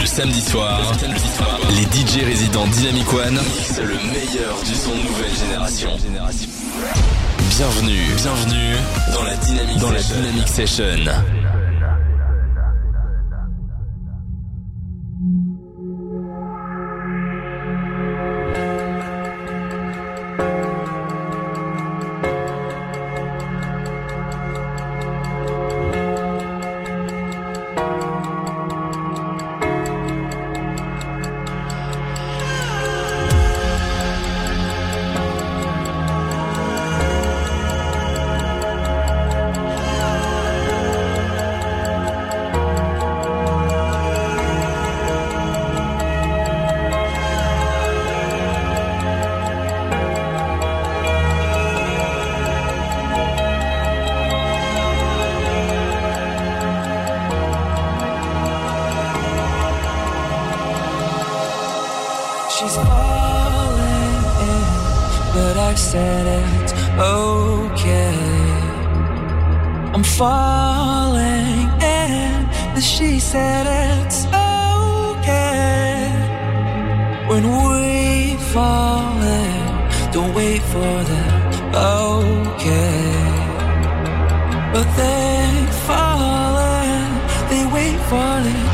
Le samedi soir, les DJ résidents Dynamic One c'est le meilleur du son nouvelle génération. Bienvenue, bienvenue dans la Dynamic dans la Dynamic Session. I said it's okay. I'm falling, and she said it's okay. When we fall in, don't wait for the okay. But they fall in, they wait for it.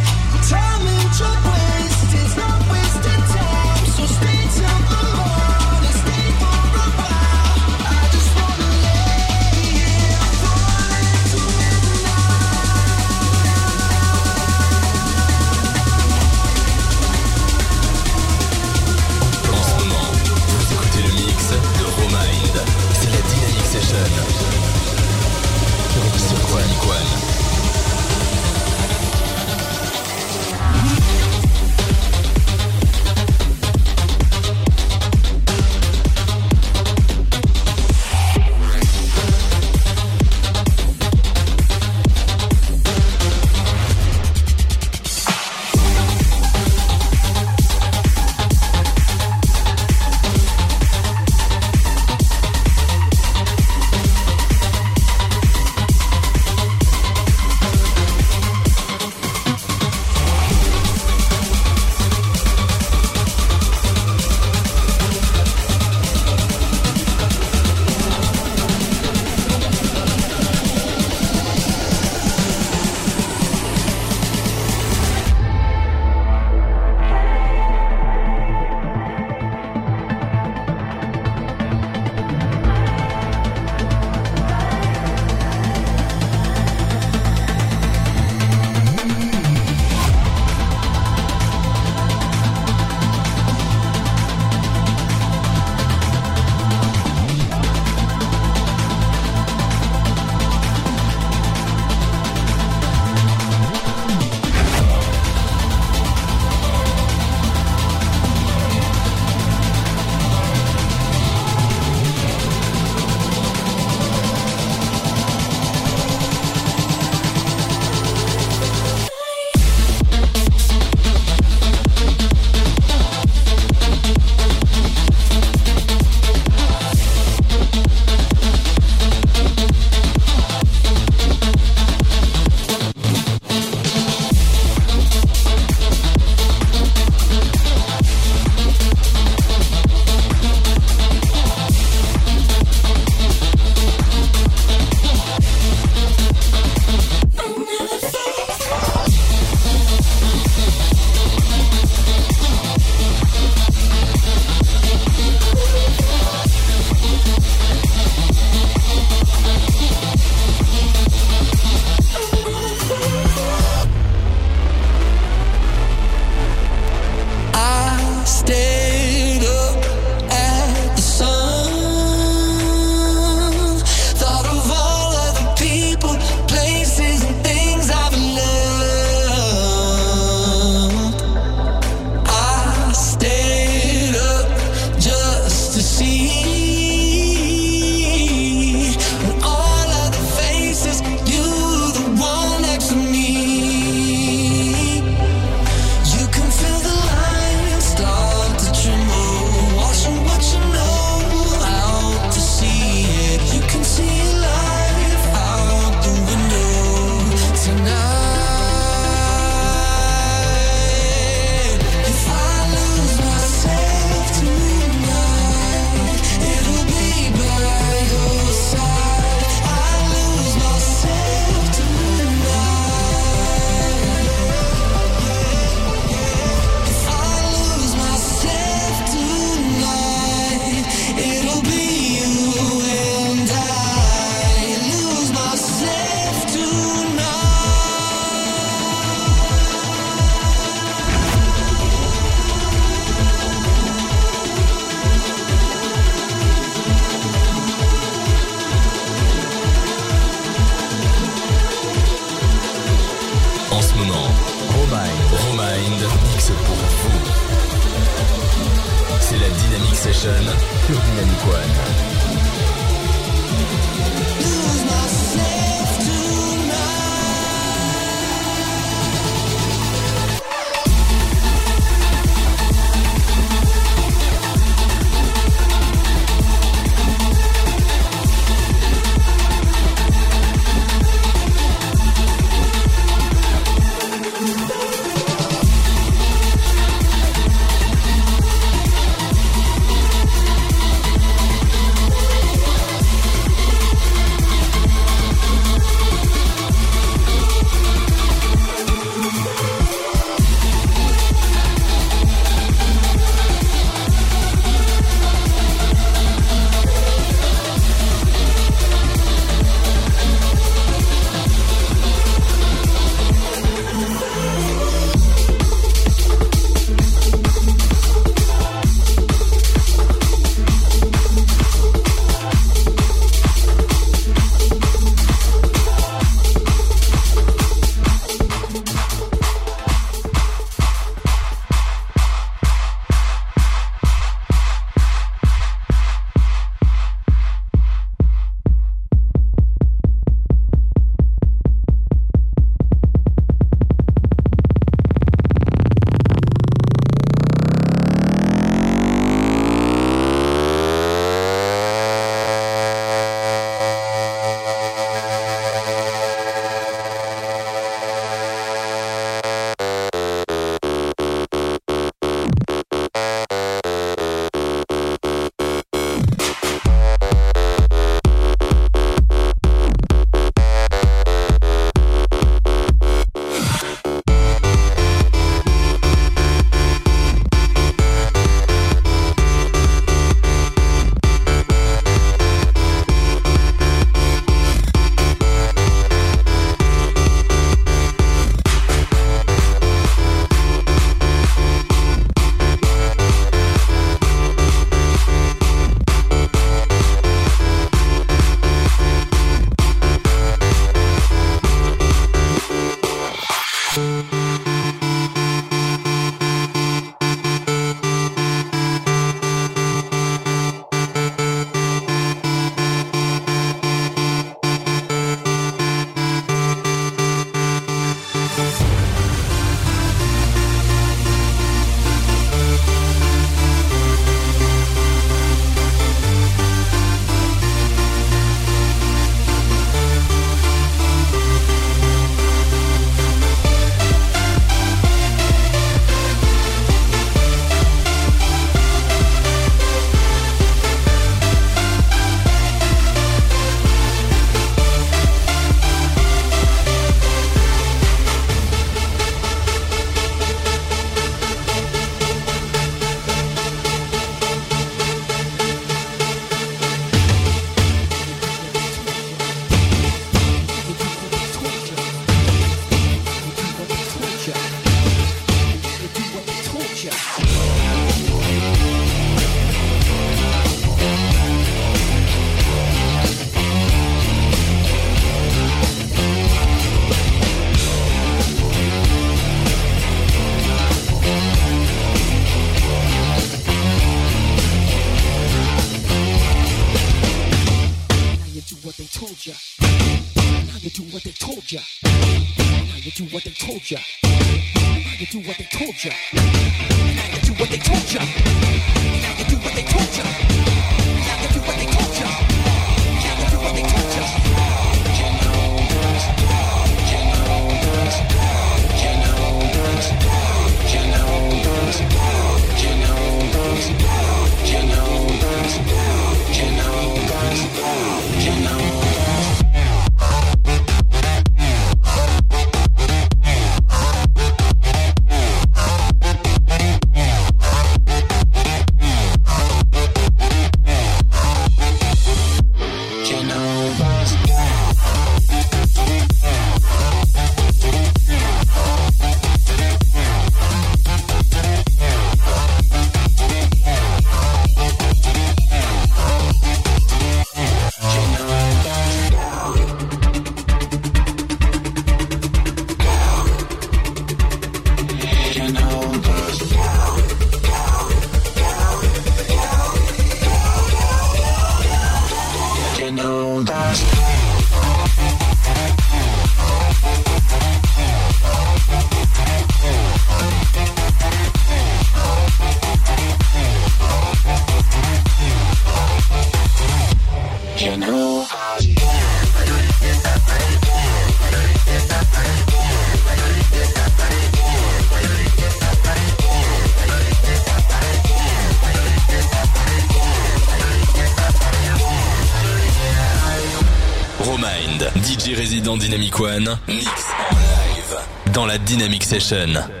Dynamic Session.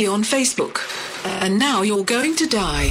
Me on Facebook. Uh, and now you're going to die.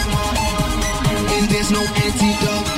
there's no antidote,